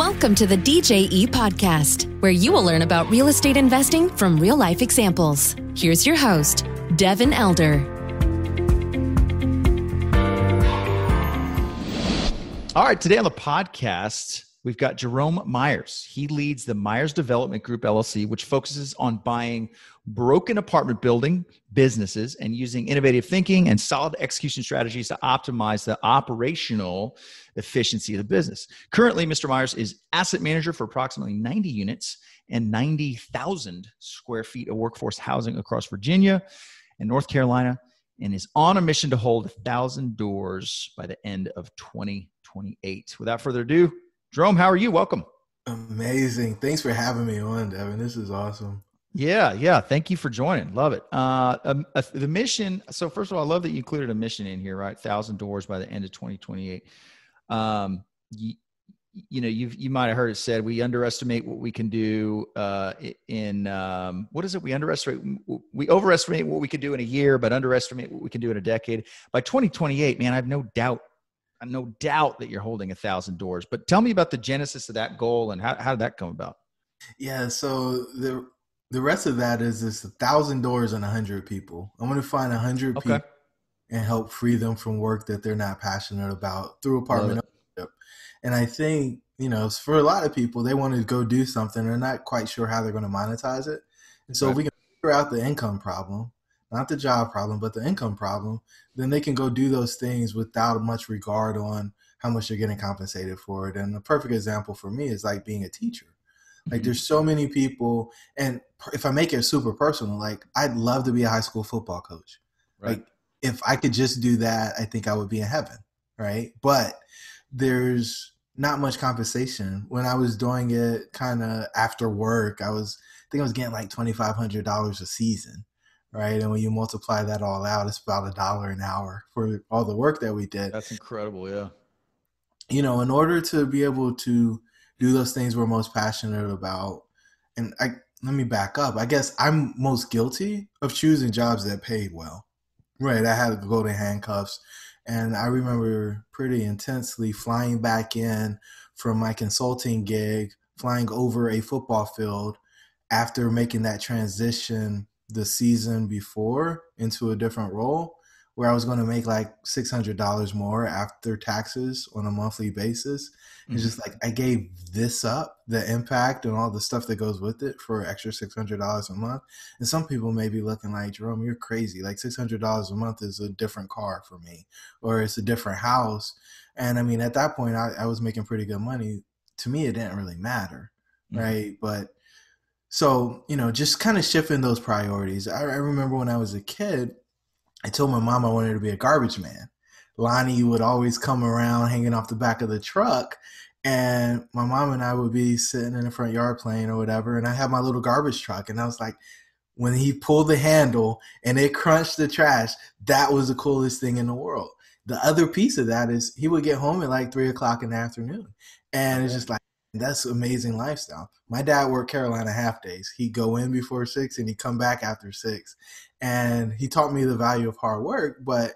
Welcome to the DJE podcast, where you will learn about real estate investing from real life examples. Here's your host, Devin Elder. All right, today on the podcast, we've got Jerome Myers. He leads the Myers Development Group LLC, which focuses on buying broken apartment building businesses and using innovative thinking and solid execution strategies to optimize the operational efficiency of the business. Currently, Mr. Myers is asset manager for approximately 90 units and 90,000 square feet of workforce housing across Virginia and North Carolina and is on a mission to hold a thousand doors by the end of 2028. Without further ado, Jerome, how are you? Welcome. Amazing. Thanks for having me on, Devin. This is awesome. Yeah, yeah. Thank you for joining. Love it. Uh, um, uh, the mission. So first of all, I love that you included a mission in here, right? Thousand doors by the end of 2028. Um, you, you know, you've you might have heard it said we underestimate what we can do uh, in um, what is it? We underestimate, we overestimate what we can do in a year, but underestimate what we can do in a decade. By 2028, man, I have no doubt I have no doubt that you're holding a thousand doors. But tell me about the genesis of that goal and how, how did that come about? Yeah, so the the rest of that is this a thousand doors and a hundred people. I'm gonna find a hundred okay. people and help free them from work that they're not passionate about through apartment. And I think, you know, for a lot of people, they want to go do something. They're not quite sure how they're going to monetize it. And so right. if we can figure out the income problem, not the job problem, but the income problem, then they can go do those things without much regard on how much they're getting compensated for it. And a perfect example for me is like being a teacher. Like mm-hmm. there's so many people, and if I make it super personal, like I'd love to be a high school football coach. Right. Like if I could just do that, I think I would be in heaven. Right. But there's not much compensation. When I was doing it kind of after work, I was I think I was getting like twenty five hundred dollars a season right? And when you multiply that all out, it's about a dollar an hour for all the work that we did. That's incredible, yeah. You know, in order to be able to do those things we're most passionate about, and I let me back up. I guess I'm most guilty of choosing jobs that paid well. Right, I had golden handcuffs, and I remember pretty intensely flying back in from my consulting gig, flying over a football field after making that transition the season before into a different role where I was going to make like six hundred dollars more after taxes on a monthly basis. Mm-hmm. It's just like I gave this up, the impact and all the stuff that goes with it for extra six hundred dollars a month. And some people may be looking like Jerome, you're crazy. Like six hundred dollars a month is a different car for me, or it's a different house. And I mean, at that point, I, I was making pretty good money. To me, it didn't really matter, mm-hmm. right? But so, you know, just kind of shifting those priorities. I, I, remember when I was a kid, I told my mom I wanted to be a garbage man. Lonnie would always come around hanging off the back of the truck, and my mom and I would be sitting in the front yard playing or whatever. And I had my little garbage truck, and I was like, when he pulled the handle and it crunched the trash, that was the coolest thing in the world. The other piece of that is he would get home at like three o'clock in the afternoon. And it's just like, that's amazing lifestyle. My dad worked Carolina half days. He'd go in before six and he'd come back after six. And he taught me the value of hard work, but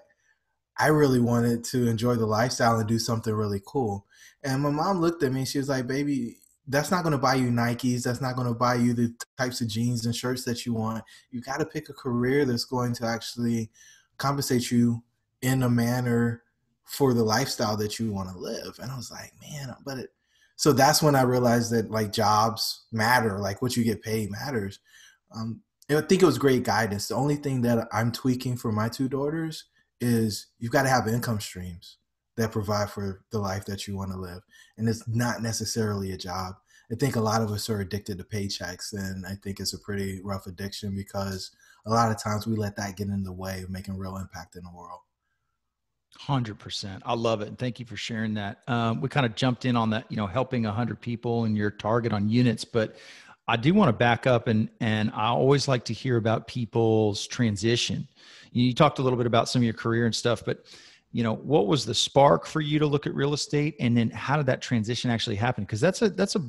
I really wanted to enjoy the lifestyle and do something really cool. And my mom looked at me and she was like, baby, that's not going to buy you Nikes. That's not going to buy you the types of jeans and shirts that you want. You got to pick a career that's going to actually compensate you in a manner for the lifestyle that you want to live. And I was like, man, but it, so that's when I realized that like jobs matter, like what you get paid matters. Um, I think it was great guidance. The only thing that I'm tweaking for my two daughters is you've got to have income streams that provide for the life that you want to live, and it's not necessarily a job. I think a lot of us are addicted to paychecks, and I think it's a pretty rough addiction because a lot of times we let that get in the way of making real impact in the world. Hundred percent. I love it. And thank you for sharing that. Um, we kind of jumped in on that, you know, helping hundred people and your target on units, but I do want to back up and and I always like to hear about people's transition. You, talked a little bit about some of your career and stuff, but you know, what was the spark for you to look at real estate, and then how did that transition actually happen? Because that's a that's a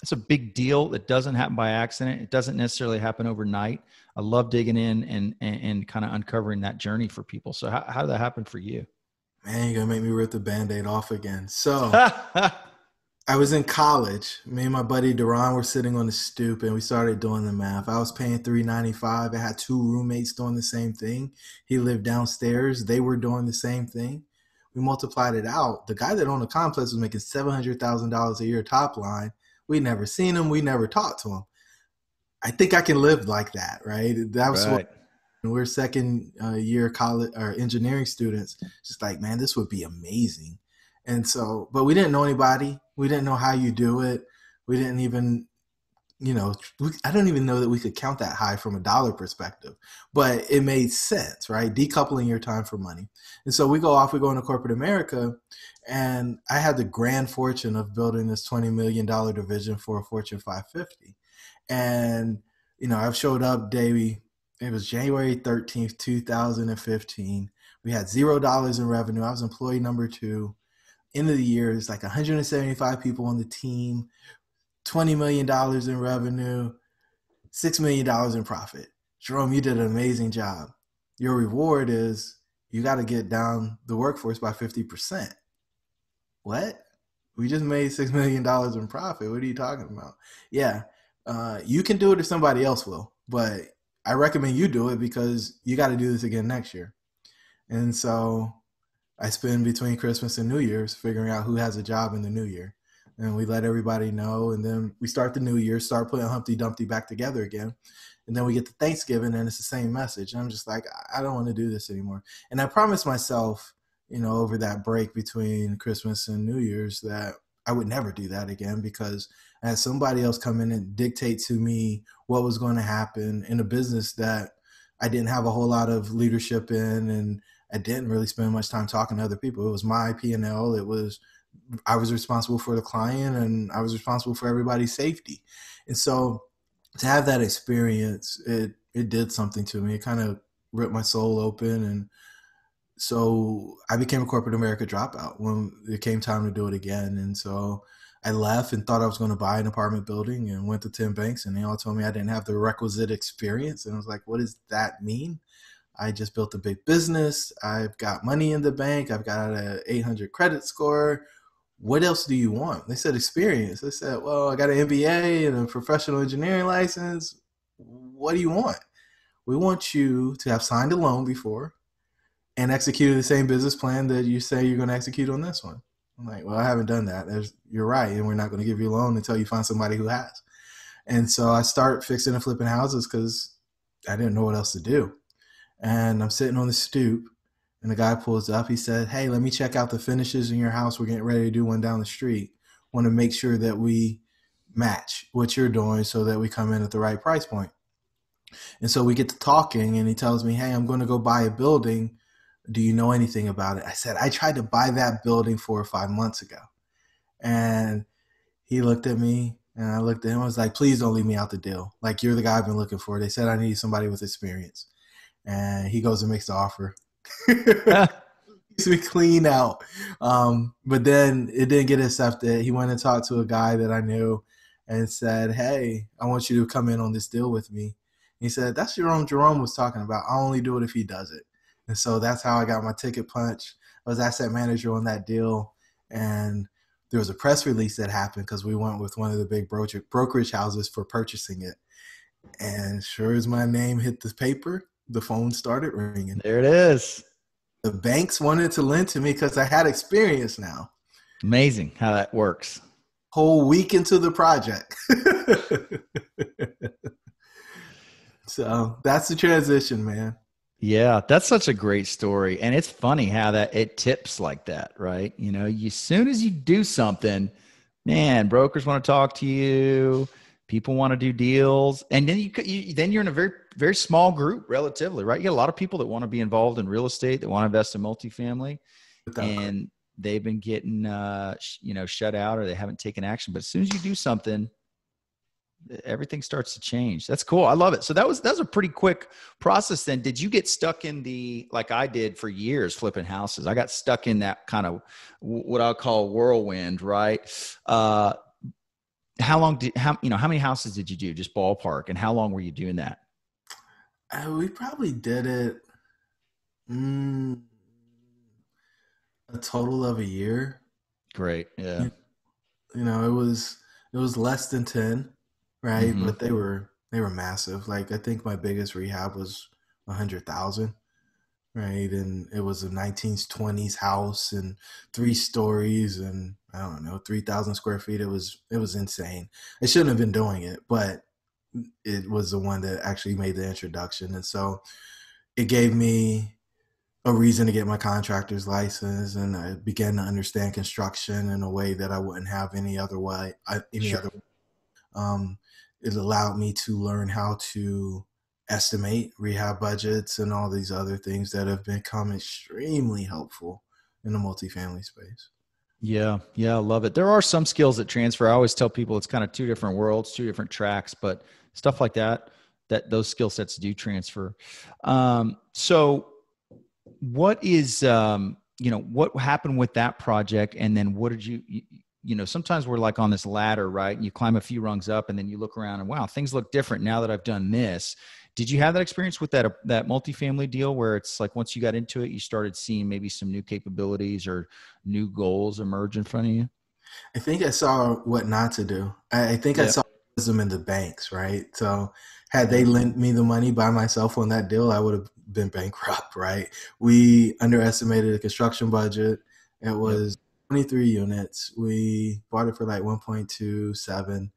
that's a big deal that doesn't happen by accident. It doesn't necessarily happen overnight. I love digging in and and, and kind of uncovering that journey for people. So how, how did that happen for you? Man, you're gonna make me rip the band-aid off again. So I was in college. Me and my buddy Duran were sitting on the stoop, and we started doing the math. I was paying three ninety five. I had two roommates doing the same thing. He lived downstairs. They were doing the same thing. We multiplied it out. The guy that owned the complex was making seven hundred thousand dollars a year top line. We never seen him. We never talked to him. I think I can live like that, right? That was right. what we're second uh, year college or engineering students. Just like, man, this would be amazing. And so, but we didn't know anybody. We didn't know how you do it. We didn't even, you know, we, I don't even know that we could count that high from a dollar perspective. But it made sense, right? Decoupling your time for money. And so we go off. We go into corporate America, and I had the grand fortune of building this twenty million dollar division for a Fortune 550. And you know, I've showed up daily it was January 13th, 2015. We had zero dollars in revenue. I was employee number two. End of the year, it's like 175 people on the team, $20 million in revenue, $6 million in profit. Jerome, you did an amazing job. Your reward is you got to get down the workforce by 50%. What? We just made $6 million in profit. What are you talking about? Yeah, uh, you can do it if somebody else will, but I recommend you do it because you got to do this again next year. And so I spend between Christmas and New Year's figuring out who has a job in the new year. And we let everybody know. And then we start the new year, start putting Humpty Dumpty back together again. And then we get to Thanksgiving and it's the same message. And I'm just like, I don't want to do this anymore. And I promised myself, you know, over that break between Christmas and New Year's that I would never do that again because Had somebody else come in and dictate to me what was going to happen in a business that I didn't have a whole lot of leadership in, and I didn't really spend much time talking to other people. It was my P and L. It was I was responsible for the client, and I was responsible for everybody's safety. And so to have that experience, it it did something to me. It kind of ripped my soul open, and so I became a corporate America dropout when it came time to do it again. And so I left and thought I was going to buy an apartment building and went to 10 banks and they all told me I didn't have the requisite experience. And I was like, what does that mean? I just built a big business. I've got money in the bank. I've got an 800 credit score. What else do you want? They said experience. I said, well, I got an MBA and a professional engineering license. What do you want? We want you to have signed a loan before and executed the same business plan that you say you're going to execute on this one. I'm like, well, I haven't done that. There's, you're right, and we're not going to give you a loan until you find somebody who has. And so I start fixing and flipping houses because I didn't know what else to do. And I'm sitting on the stoop, and the guy pulls up. He said, "Hey, let me check out the finishes in your house. We're getting ready to do one down the street. Want to make sure that we match what you're doing so that we come in at the right price point." And so we get to talking, and he tells me, "Hey, I'm going to go buy a building." Do you know anything about it? I said, I tried to buy that building four or five months ago. And he looked at me and I looked at him. I was like, please don't leave me out the deal. Like, you're the guy I've been looking for. They said I need somebody with experience. And he goes and makes the offer. He's me clean out. Um, but then it didn't get accepted. He went and talked to a guy that I knew and said, Hey, I want you to come in on this deal with me. He said, That's Jerome Jerome was talking about. I'll only do it if he does it. And so that's how I got my ticket punch. I was asset manager on that deal. And there was a press release that happened because we went with one of the big brokerage houses for purchasing it. And sure as my name hit the paper, the phone started ringing. There it is. The banks wanted to lend to me because I had experience now. Amazing how that works. Whole week into the project. so that's the transition, man. Yeah, that's such a great story. And it's funny how that it tips like that, right? You know, you, as soon as you do something, man, brokers want to talk to you, people want to do deals, and then you, you then you're in a very very small group relatively, right? You get a lot of people that want to be involved in real estate, that want to invest in multifamily, and they've been getting uh, you know shut out or they haven't taken action. But as soon as you do something, everything starts to change. That's cool. I love it. So that was that was a pretty quick process then. Did you get stuck in the like I did for years flipping houses? I got stuck in that kind of what I'll call whirlwind, right? Uh how long did how you know how many houses did you do just ballpark and how long were you doing that? Uh, we probably did it mm, a total of a year. Great. Yeah. You know, it was it was less than ten, right? Mhm. But they were they were massive. Like I think my biggest rehab was a hundred thousand, right? And it was a 1920s house and three stories and I don't know three thousand square feet. It was it was insane. I shouldn't have been doing it, but it was the one that actually made the introduction, and so it gave me a reason to get my contractor's license, and I began to understand construction in a way that I wouldn't have any other way. Any Sure. other. Um, it allowed me to learn how to estimate rehab budgets and all these other things that have become extremely helpful in the multifamily space. Yeah, yeah, I love it. There are some skills that transfer. I always tell people it's kind of two different worlds, two different tracks, but stuff like that, that those skill sets do transfer. Um, so, what is um, you know what happened with that project, and then what did you, you know sometimes we're like on this ladder, right? You climb a few rungs up, and then you look around and wow, things look different now that I've done this. Did you have that experience with that uh, that multifamily deal where it's like once you got into it, you started seeing maybe some new capabilities or new goals emerge in front of you? I think I saw what not to do. I, I think I saw them in the banks, right? So had they mm-hmm. lent me the money by myself on that deal, I would have been bankrupt, right? We underestimated the construction budget. It was 23 units. We bought it for like 1.27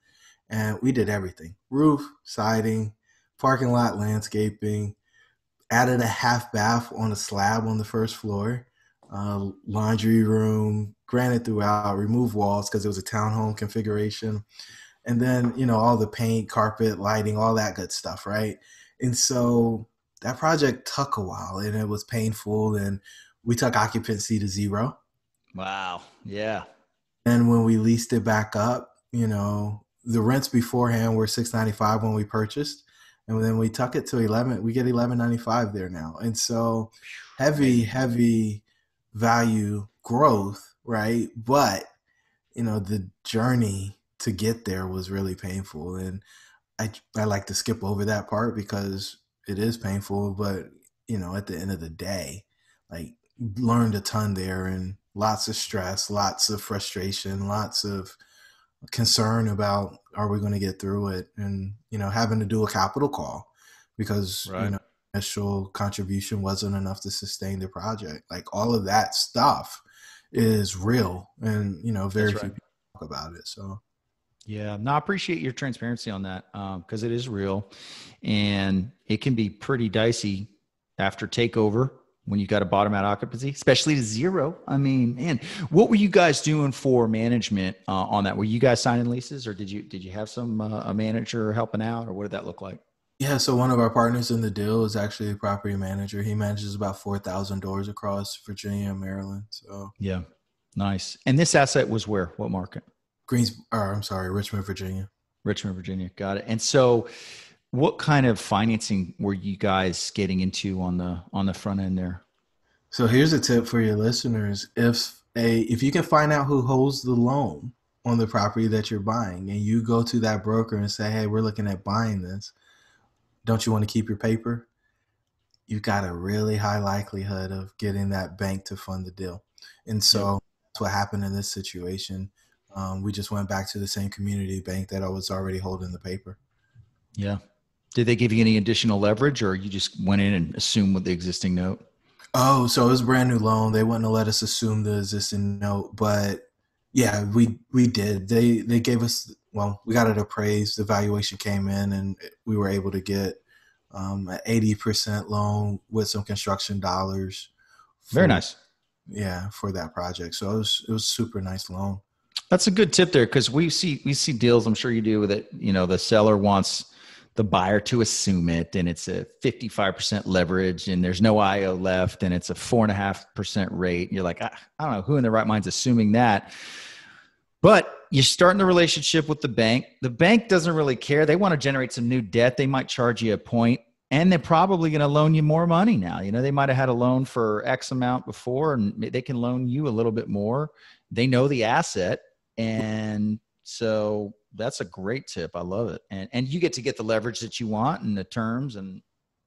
and we did everything. Roof, siding, parking lot landscaping, added a half bath on a slab on the first floor, uh, laundry room, granite throughout, remove walls because it was a townhome configuration, and then you know all the paint, carpet, lighting, all that good stuff, right? And so that project took a while, and it was painful, and we took occupancy to zero. Wow. Yeah. And when we leased it back up, you know, the rents beforehand were six ninety five when we purchased, and then we tuck it to eleven. We get eleven ninety five there now, and so heavy, heavy value growth, right? But you know, the journey to get there was really painful, and I I like to skip over that part because it is painful. But you know, at the end of the day, like learned a ton there, and lots of stress, lots of frustration, lots of concern about are we going to get through it, and you know, having to do a capital call because Right. you know initial contribution wasn't enough to sustain the project. Like all of that stuff is real, and you know, very That's few people talk about it. So Yeah, no, I appreciate your transparency on that um, because it is real, and it can be pretty dicey after takeover when you got a bottom out occupancy, especially to zero. I mean, man, what were you guys doing for management uh, on that? Were you guys signing leases, or did you did you have some uh, a manager helping out, or what did that look like? yeah, so one of our partners in the deal is actually a property manager. He manages about four thousand doors across Virginia and Maryland. So Yeah, nice. And this asset was where? What market? Greens, or I'm sorry, Richmond, Virginia. Richmond, Virginia. Got it. And so, what kind of financing were you guys getting into on the on the front end there? So here's a tip for your listeners: if a if you can find out who holds the loan on the property that you're buying, and you go to that broker and say, "Hey, we're looking at buying this. Don't you want to keep your paper?" You've got a really high likelihood of getting that bank to fund the deal, and so that's what happened in this situation. Um, we just went back to the same community bank that I was already holding the paper. Yeah. Did they give you any additional leverage, or you just went in and assumed with the existing note? Oh, so it was a brand new loan. They wouldn't have let us assume the existing note, but yeah, we we did. They they gave us well, we got it appraised. The valuation came in, and we were able to get um, an eighty percent loan with some construction dollars. Very nice. Yeah, for that project. So it was it was a super nice loan. That's a good tip there because we see we see deals. I'm sure you do with it. You know, the seller wants the buyer to assume it, and it's a 55 percent leverage, and there's no IO left, and it's a four and a half percent rate. And you're like, I, I don't know who in their right mind's assuming that. But you're starting the relationship with the bank. The bank doesn't really care. They want to generate some new debt. They might charge you a point, and they're probably going to loan you more money now. You know, they might have had a loan for X amount before, and they can loan you a little bit more. They know the asset, and so that's a great tip. I love it, and and you get to get the leverage that you want and the terms and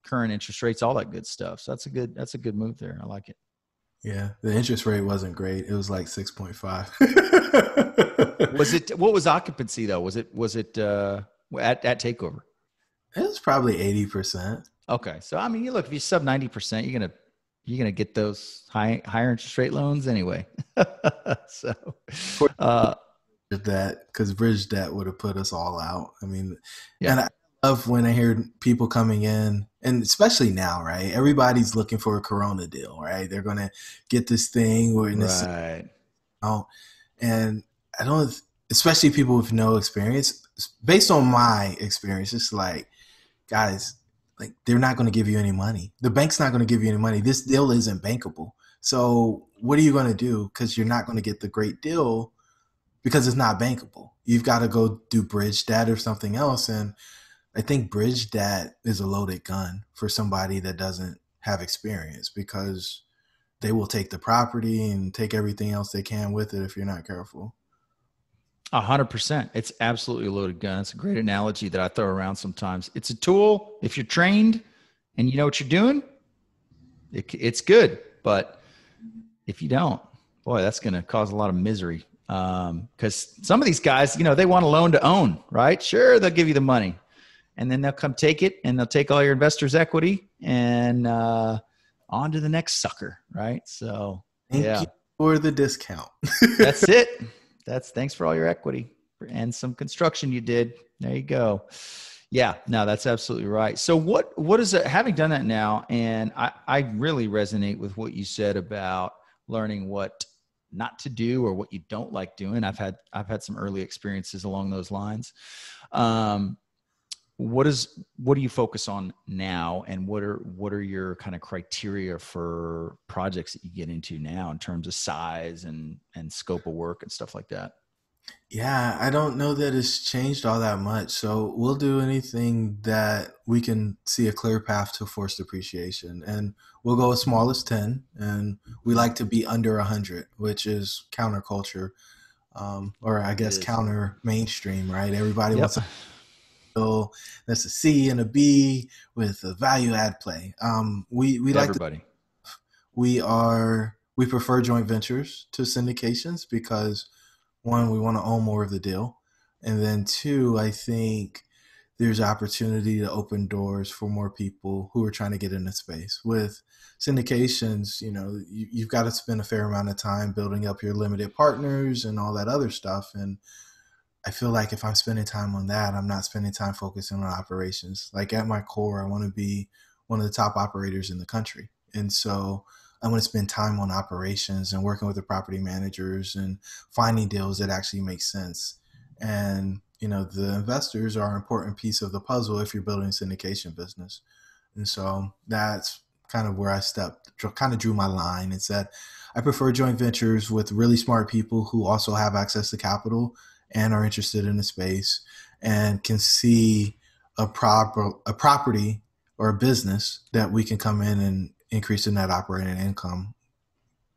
current interest rates, all that good stuff. So that's a good that's a good move there. I like it. Yeah, the interest rate wasn't great. It was like six point five. was it? What was occupancy though? Was it? Was it uh, at at takeover? It was probably eighty percent. Okay, so I mean, you look if you sub ninety percent, you're gonna you're gonna get those high higher interest rate loans anyway. so uh, that because bridge debt would have put us all out. I mean, yeah. and I love when I hear people coming in, and especially now, right? Everybody's looking for a Corona deal, right? They're gonna get this thing where right. Oh, and I don't, especially people with no experience. Based on my experience, it's like, guys, like they're not going to give you any money. The bank's not going to give you any money. This deal isn't bankable. So what are you going to do? Because you're not going to get the great deal because it's not bankable. You've got to go do bridge debt or something else. And I think bridge debt is a loaded gun for somebody that doesn't have experience because they will take the property and take everything else they can with it if you're not careful. A hundred percent. It's absolutely a loaded gun. It's a great analogy that I throw around sometimes. It's a tool. If you're trained and you know what you're doing, it, it's good. But if you don't, boy, that's going to cause a lot of misery. Because um, some of these guys, you know, they want a loan to own, right? Sure, they'll give you the money, and then they'll come take it, and they'll take all your investors' equity, and uh, on to the next sucker, right? So, Thank yeah, for the discount. that's it. that's thanks for all your equity and some construction you did. There you go. Yeah, no, that's absolutely right. So what what is it having done that now? And I, I really resonate with what you said about learning what not to do or what you don't like doing. I've had I've had some early experiences along those lines. Um, what is what do you focus on now and what are what are your kind of criteria for projects that you get into now in terms of size and and scope of work and stuff like that yeah i don't know that it's changed all that much so we'll do anything that we can see a clear path to forced appreciation and we'll go as small as 10 and we like to be under 100 which is counterculture um, or i guess counter mainstream right everybody yep. wants to that's a C and a B with a value add play. Um, we we like everybody. To, we are we prefer joint ventures to syndications because one we want to own more of the deal, and then two I think there's opportunity to open doors for more people who are trying to get into space with syndications you know you, have got to spend a fair amount of time building up your limited partners and all that other stuff and I feel like if I'm spending time on that, I'm not spending time focusing on operations. Like at my core, I want to be one of the top operators in the country. And so I want to spend time on operations and working with the property managers and finding deals that actually make sense. And, you know, the investors are an important piece of the puzzle if you're building a syndication business. And so that's kind of where I stepped, kind of drew my line and said, I prefer joint ventures with really smart people who also have access to capital and are interested in the space and can see a proper a property or a business that we can come in and increase the net operating income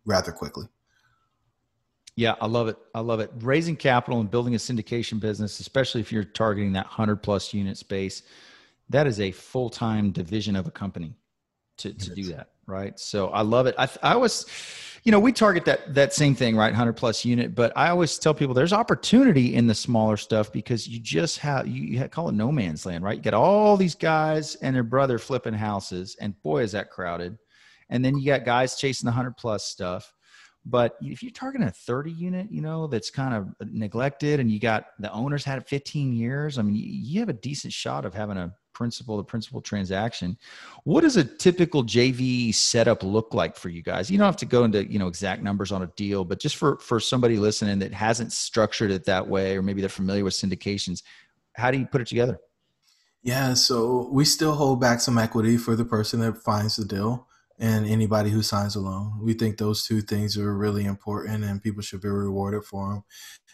rather quickly. Yeah, I love it. I love it. Raising capital and building a syndication business, especially if you're targeting that 100 plus unit space, that is a full time division of a company to, to do that. Right. So I love it. I, I was, you know, we target that that same thing, right? 100 plus unit. But I always tell people there's opportunity in the smaller stuff because you just have you, you call it no man's land, right? You got all these guys and their brother flipping houses, and boy is that crowded. And then you got guys chasing the 100 plus stuff. But if you're targeting a 30 unit, you know, that's kind of neglected and you got the owners had it 15 years, I mean, you have a decent shot of having a principal to principal transaction. What does a typical JV setup look like for you guys? You don't have to go into you know exact numbers on a deal, but just for for somebody listening that hasn't structured it that way, or maybe they're familiar with syndications, how do you put it together? Yeah, so we still hold back some equity for the person that finds the deal and anybody who signs a loan. We think those two things are really important and people should be rewarded for them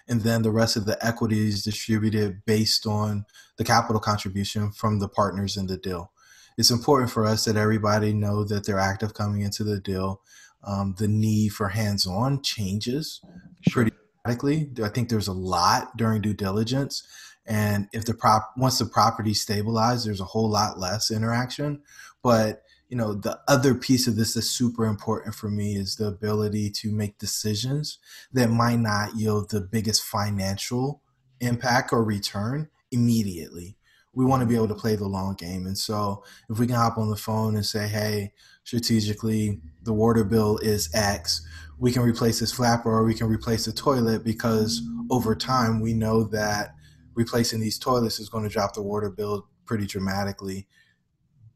and then the rest of the equity is distributed based on the capital contribution from the partners in the deal. It's important for us that everybody know that they're active coming into the deal. Um, the need for hands-on changes pretty radically. I think there's a lot during due diligence, and if the prop once the property stabilized, there's a whole lot less interaction. But you know, the other piece of this that's super important for me is the ability to make decisions that might not yield the biggest financial impact or return immediately. We want to be able to play the long game. And so if we can hop on the phone and say, hey, strategically, the water bill is X, we can replace this flapper or we can replace the toilet because over time we know that replacing these toilets is going to drop the water bill pretty dramatically.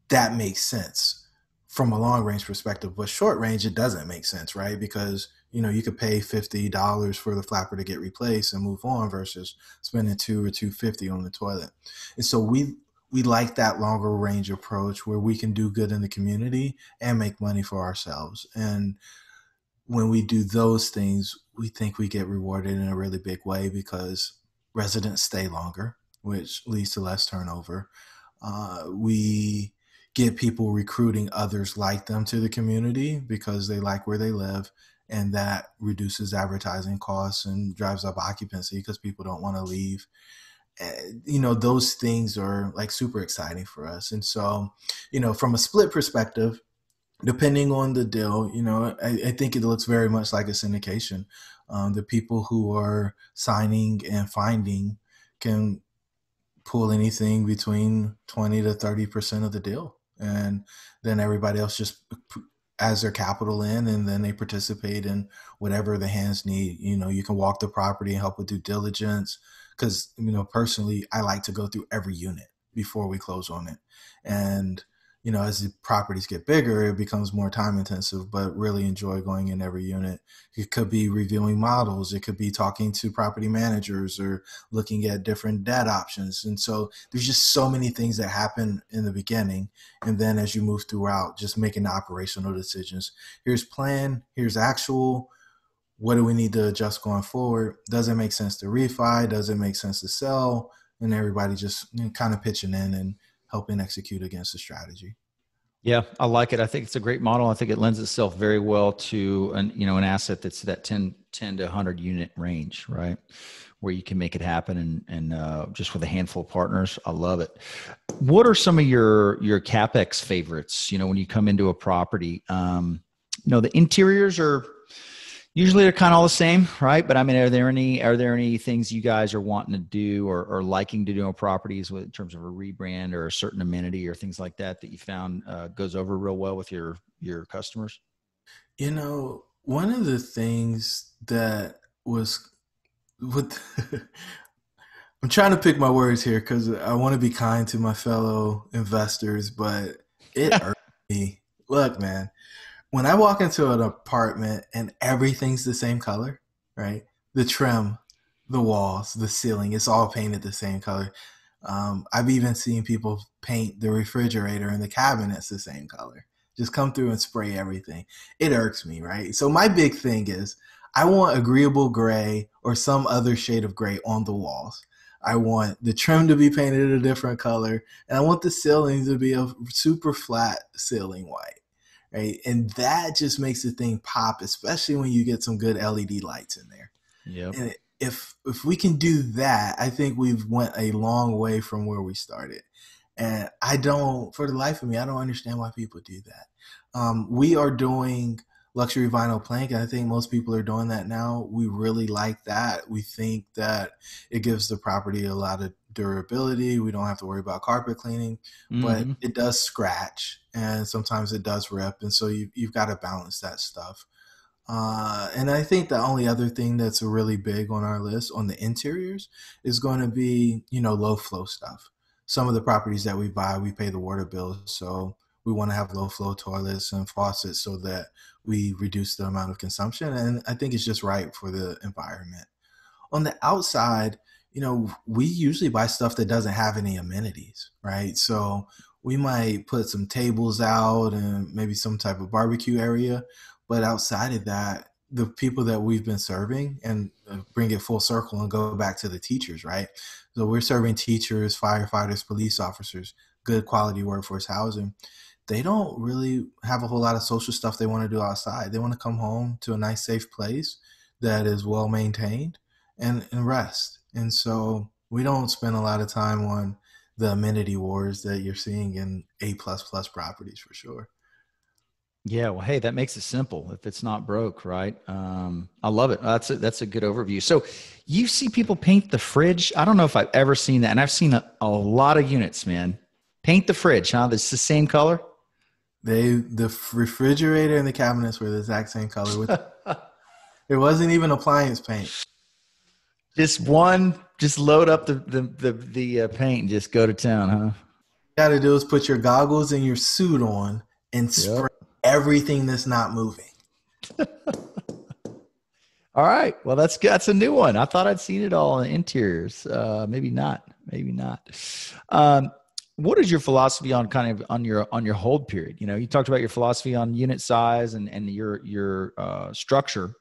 That makes sense from a long range perspective, but short range, it doesn't make sense, right? Because you know you could pay fifty dollars for the flapper to get replaced and move on versus spending two or two fifty on the toilet. And so we we like that longer range approach where we can do good in the community and make money for ourselves. And when we do those things, we think we get rewarded in a really big way because residents stay longer, which leads to less turnover. Uh, we get people recruiting others like them to the community because they like where they live and that reduces advertising costs and drives up occupancy because people don't want to leave you know those things are like super exciting for us. And so you know from a split perspective depending on the deal you know i, I think it looks very much like a syndication. Um, the people who are signing and finding can pull anything between 20 to 30 percent of the deal and then everybody else just adds their capital in and then they participate in whatever the hands need. You know you can walk the property and help with due diligence because you know personally i like to go through every unit before we close on it. And you know, as the properties get bigger, it becomes more time intensive, but really enjoy going in every unit. It could be reviewing models, it could be talking to property managers or looking at different debt options. And so there's just so many things that happen in the beginning. And then as you move throughout, just making the operational decisions. Here's plan, here's actual. What do we need to adjust going forward? Does it make sense to refi? Does it make sense to sell? And everybody just kind of pitching in and helping execute against the strategy. Yeah, I like it. I think it's a great model. I think it lends itself very well to an you know an asset that's that 10, 10 to 100 unit range, right? Where you can make it happen and and uh, just with a handful of partners. I love it. What are some of your your capex favorites? You know, when you come into a property, um, you know the interiors are usually they're kind of all the same right? But i mean are there any are there any things you guys are wanting to do or, or liking to do on properties with, in terms of a rebrand or a certain amenity or things like that that you found uh, goes over real well with your your customers? You know one of the things that was with i'm trying to pick my words here because i want to be kind to my fellow investors but it hurt me. Look man when I walk into an apartment and everything's the same color, right? The trim, the walls, the ceiling, it's all painted the same color. Um, I've even seen people paint the refrigerator and the cabinets the same color. Just come through and spray everything. It irks me, right? So my big thing is I want agreeable gray or some other shade of gray on the walls. I want the trim to be painted a different color, and I want the ceiling to be a super flat ceiling white right? And that just makes the thing pop, especially when you get some good LED lights in there. Yeah. And if if we can do that, I think we've went a long way from where we started. And I don't, for the life of me, I don't understand why people do that. Um, we are doing luxury vinyl plank, and I think most people are doing that now. We really like that. We think that it gives the property a lot of durability. We don't have to worry about carpet cleaning, mm-hmm. but it does scratch and sometimes it does rip. And so you, you've got to balance that stuff. Uh, and I think the only other thing that's really big on our list on the interiors is going to be, you know, low flow stuff. Some of the properties that we buy, we pay the water bills. So we want to have low flow toilets and faucets so that we reduce the amount of consumption. And I think it's just right for the environment. On the outside, you know, we usually buy stuff that doesn't have any amenities, right? So we might put some tables out and maybe some type of barbecue area. But outside of that, the people that we've been serving and uh, bring it full circle and go back to the teachers, right? So we're serving teachers, firefighters, police officers, good quality workforce housing. They don't really have a whole lot of social stuff they want to do outside. They want to come home to a nice, safe place that is well maintained and, and rest. And so we don't spend a lot of time on the amenity wars that you're seeing in A plus plus properties for sure. Yeah, well, hey, that makes it simple. If it's not broke, right? Um, I love it. That's a, that's a good overview. So, you see people paint the fridge. I don't know if I've ever seen that, and I've seen a, a lot of units, man. Paint the fridge, huh? It's the same color. They the refrigerator and the cabinets were the exact same color. With it wasn't even appliance paint. Just one, just load up the the the, the uh, paint and just go to town, huh? Got to do is put your goggles and your suit on and spray yep. everything that's not moving. all right. Well, that's that's a new one. I thought I'd seen it all in interiors. Uh, maybe not. Maybe not. Um, what is your philosophy on kind of on your on your hold period you know you talked about your philosophy on unit size and and your your uh, structure.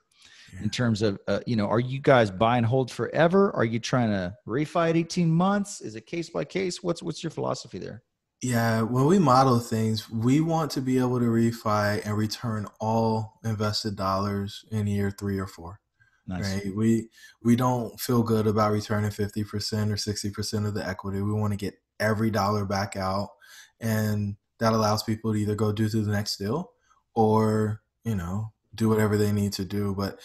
In terms of uh, you know are you guys buy and hold forever are you trying to refi at 18 months is it case by case what's what's your philosophy there yeah when we model things we want to be able to refi and return all invested dollars in year three or four Nice. Right. We we don't feel good about returning fifty percent or sixty percent of the equity. We want to get every dollar back out and that allows people to either go do to the next deal or you know do whatever they need to do but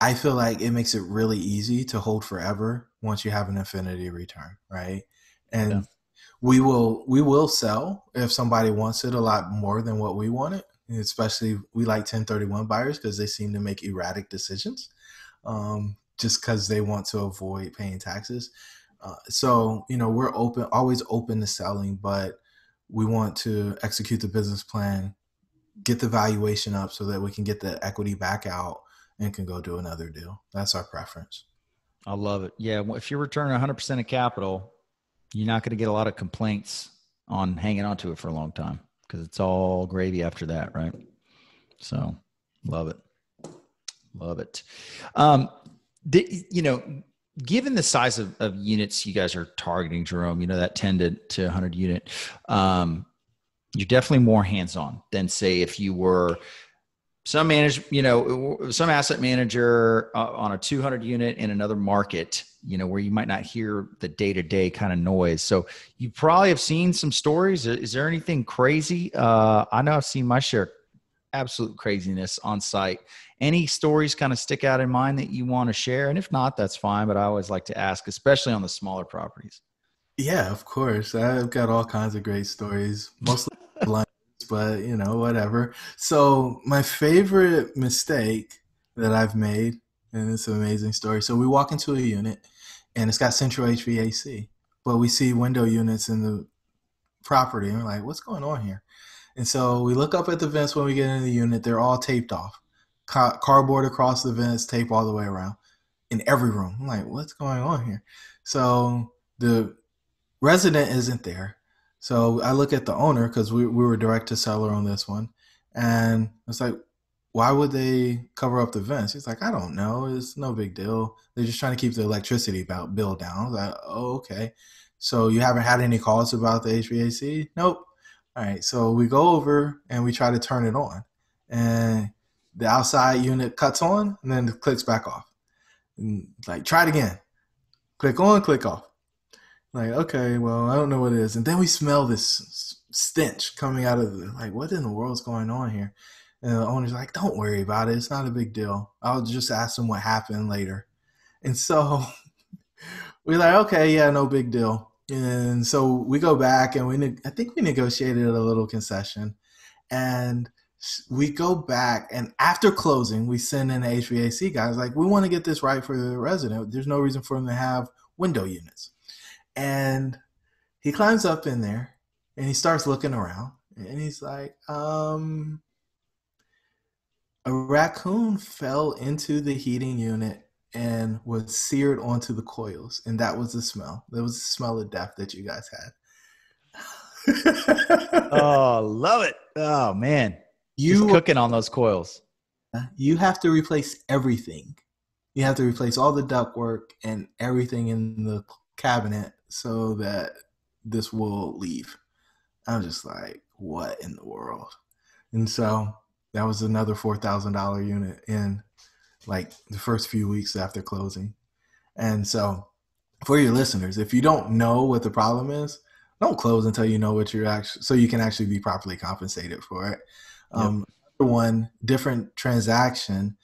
i feel like it makes it really easy to hold forever once you have an infinity return right and yeah. we will we will sell if somebody wants it a lot more than what we want it especially we like 1031 buyers because they seem to make erratic decisions um, just because they want to avoid paying taxes uh, so you know we're open, always open to selling, but we want to execute the business plan, get the valuation up so that we can get the equity back out and can go do another deal. That's our preference. I love it. Yeah, if you're returning 100% of capital, you're not going to get a lot of complaints on hanging on to it for a long time because it's all gravy after that, right? So, love it. Love it. Um, the, you know, given the size of, of units you guys are targeting, Jerome, you know, that 10 to, to 100 unit, um, you're definitely more hands-on than say if you were some manage, you know, some asset manager uh, on a 200 unit in another market, you know, where you might not hear the day-to-day kind of noise. So you probably have seen some stories. Is there anything crazy? Uh, I know I've seen my share absolute craziness on site. Any stories kind of stick out in mind that you want to share? And if not, that's fine. But I always like to ask, especially on the smaller properties. Yeah, of course. I've got all kinds of great stories, mostly but you know, whatever. So my favorite mistake that I've made, and it's an amazing story. So we walk into a unit and it's got central HVAC, but we see window units in the property and we're like, what's going on here? And so we look up at the vents when we get in the unit. They're all taped off, Car- cardboard across the vents, tape all the way around in every room. I'm like, what's going on here? So the resident isn't there. So I look at the owner because we, we were direct to seller on this one. And it's like, why would they cover up the vents? He's like, I don't know. It's no big deal. They're just trying to keep the electricity bill down. Like, oh, okay. So you haven't had any calls about the HVAC? Nope. All right, so we go over and we try to turn it on, and the outside unit cuts on and then it clicks back off. And like, try it again. Click on, click off. Like, okay, well, I don't know what it is. And then we smell this stench coming out of the like, what in the world's going on here? And the owner's like, don't worry about it. It's not a big deal. I'll just ask them what happened later. And so we're like, okay, yeah, no big deal. And so we go back and we, I think we negotiated a little concession. And we go back and after closing, we send in the HVAC guys like, we want to get this right for the resident. There's no reason for them to have window units. And he climbs up in there and he starts looking around and he's like, um, a raccoon fell into the heating unit and was seared onto the coils, and that was the smell. That was the smell of death that you guys had. oh, love it! Oh man, you Just cooking on those coils. You have to replace everything. You have to replace all the ductwork and everything in the cabinet so that this will leave. I'm just like, what in the world? And so that was another four thousand dollar unit in like the first few weeks after closing. And so, for your listeners, if you don't know what the problem is, don't close until you know what you're actually, so you can actually be properly compensated for it. Um, one different transaction,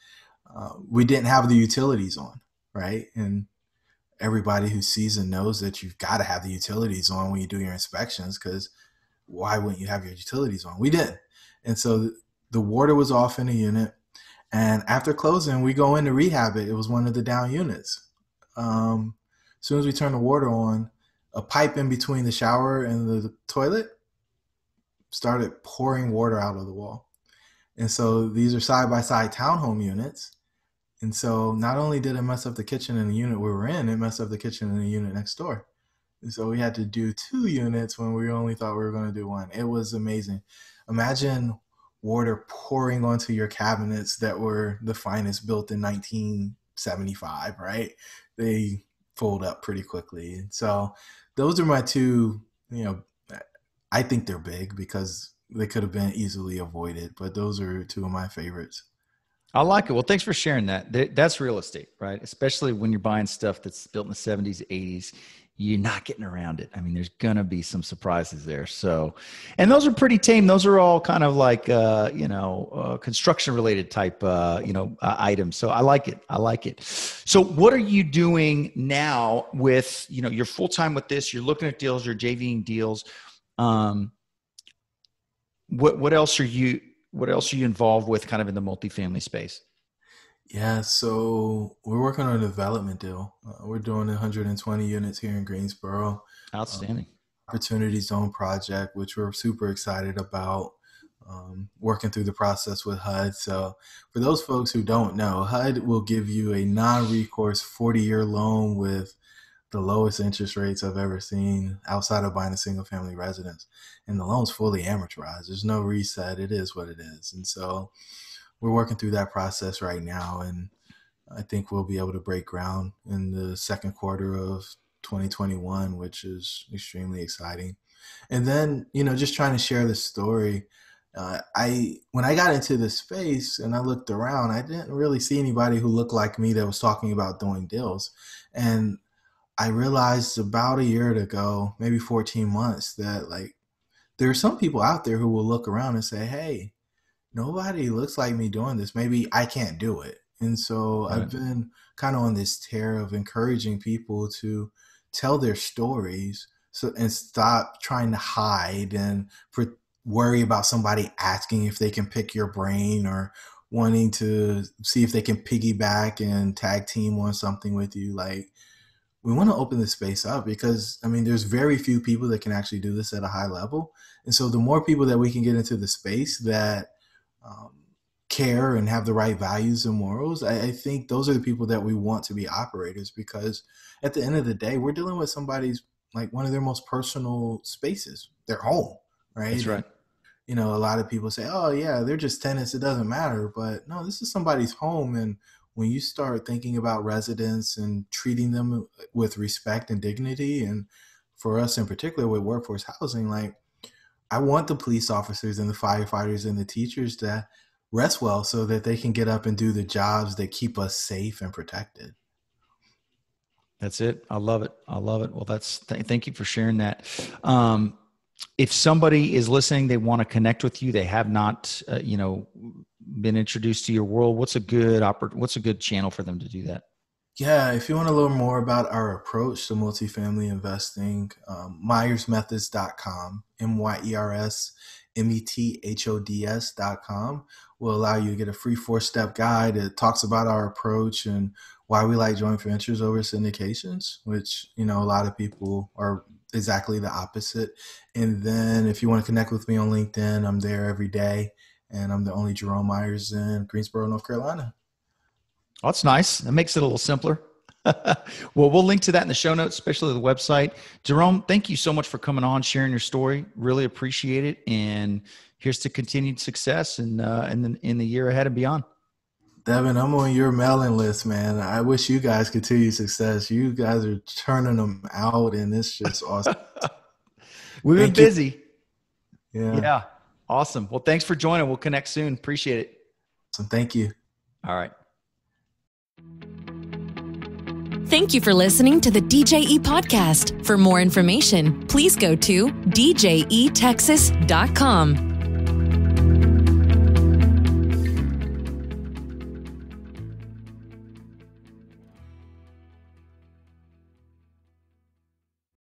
uh, we didn't have the utilities on, right? And everybody who sees and knows that you've got to have the utilities on when you do your inspections because why wouldn't you have your utilities on? We didn't. And so the water was off in the unit. And after closing, we go in to rehab it. It was one of the down units. Um, as soon as we turn the water on, a pipe in between the shower and the toilet started pouring water out of the wall. And so these are side by side townhome units. And so not only did it mess up the kitchen in the unit we were in, it messed up the kitchen in the unit next door. And so we had to do two units when we only thought we were going to do one. It was amazing. Imagine water pouring onto your cabinets that were the finest built in 1975, right? They fold up pretty quickly. And so those are my two, you know, I think they're big because they could have been easily avoided, but those are two of my favorites. I like it. Well, thanks for sharing that. That's real estate, right? Especially when you're buying stuff that's built in the 70s, 80s you're not getting around it. I mean, there's gonna be some surprises there. So, and those are pretty tame. Those are all kind of like uh, you know uh, construction related type uh, you know uh, items. So I like it. I like it. So what are you doing now with you know you're full time with this? You're looking at deals. You're JVing deals. Um, what what else are you what else are you involved with kind of in the multifamily space? Yeah, so we're working on a development deal. Uh, we're doing 120 units here in Greensboro. Outstanding. Um, Opportunity Zone project, which we're super excited about. Um, working through the process with HUD. So, for those folks who don't know, HUD will give you a non recourse 40 year loan with the lowest interest rates I've ever seen outside of buying a single family residence. And the loan's fully amortized. There's no reset. It is what it is. And so, we're working through that process right now, and I think we'll be able to break ground in the second quarter of 2021, which is extremely exciting. And then, you know, just trying to share the story. Uh, I when I got into the space and I looked around, I didn't really see anybody who looked like me that was talking about doing deals. And I realized about a year ago, maybe 14 months, that like there are some people out there who will look around and say, "Hey, nobody looks like me doing this. Maybe I can't do it. And so right. I've been kind of on this tear of encouraging people to tell their stories so and stop trying to hide and for, worry about somebody asking if they can pick your brain or wanting to see if they can piggyback and tag team on something with you like we want to open the space up because i mean there's very few people that can actually do this at a high level and so the more people that we can get into the space that um, care and have the right values and morals, I, I, think those are the people that we want to be operators because at the end of the day, we're dealing with somebody's like one of their most personal spaces, their home, right? That's right. And, you know, a lot of people say, oh, yeah, they're just tenants. It doesn't matter. But no, this is somebody's home. And when you start thinking about residents and treating them with respect and dignity, and for us in particular with workforce housing, like I want the police officers and the firefighters and the teachers to rest well so that they can get up and do the jobs that keep us safe and protected. That's it. I love it. I love it. Well, that's th- thank you for sharing that. Um, if somebody is listening, they want to connect with you. They have not, uh, you know, been introduced to your world. What's a good What's a good channel for them to do that? Yeah, if you want to learn more about our approach to multifamily investing, um, myersmethods.com, M Y E R S M E T H O D S.com, will allow you to get a free four step guide that talks about our approach and why we like joint ventures over syndications, which, you know, a lot of people are exactly the opposite. And then if you want to connect with me on LinkedIn, I'm there every day. And I'm the only Jerome Myers in Greensboro, North Carolina. Oh, that's nice. That makes it a little simpler. well, we'll link to that in the show notes, especially the website. Jerome, thank you so much for coming on, sharing your story. Really appreciate it. And here's to continued success and uh, in, the, in the year ahead and beyond. Devin, I'm on your mailing list, man. I wish you guys continued success. You guys are turning them out, and it's just awesome. We've been busy. You. Yeah. Yeah. Awesome. Well, thanks for joining. We'll connect soon. Appreciate it. So thank you. All right. Thank you for listening to the DJE podcast. For more information, please go to djetexas.com.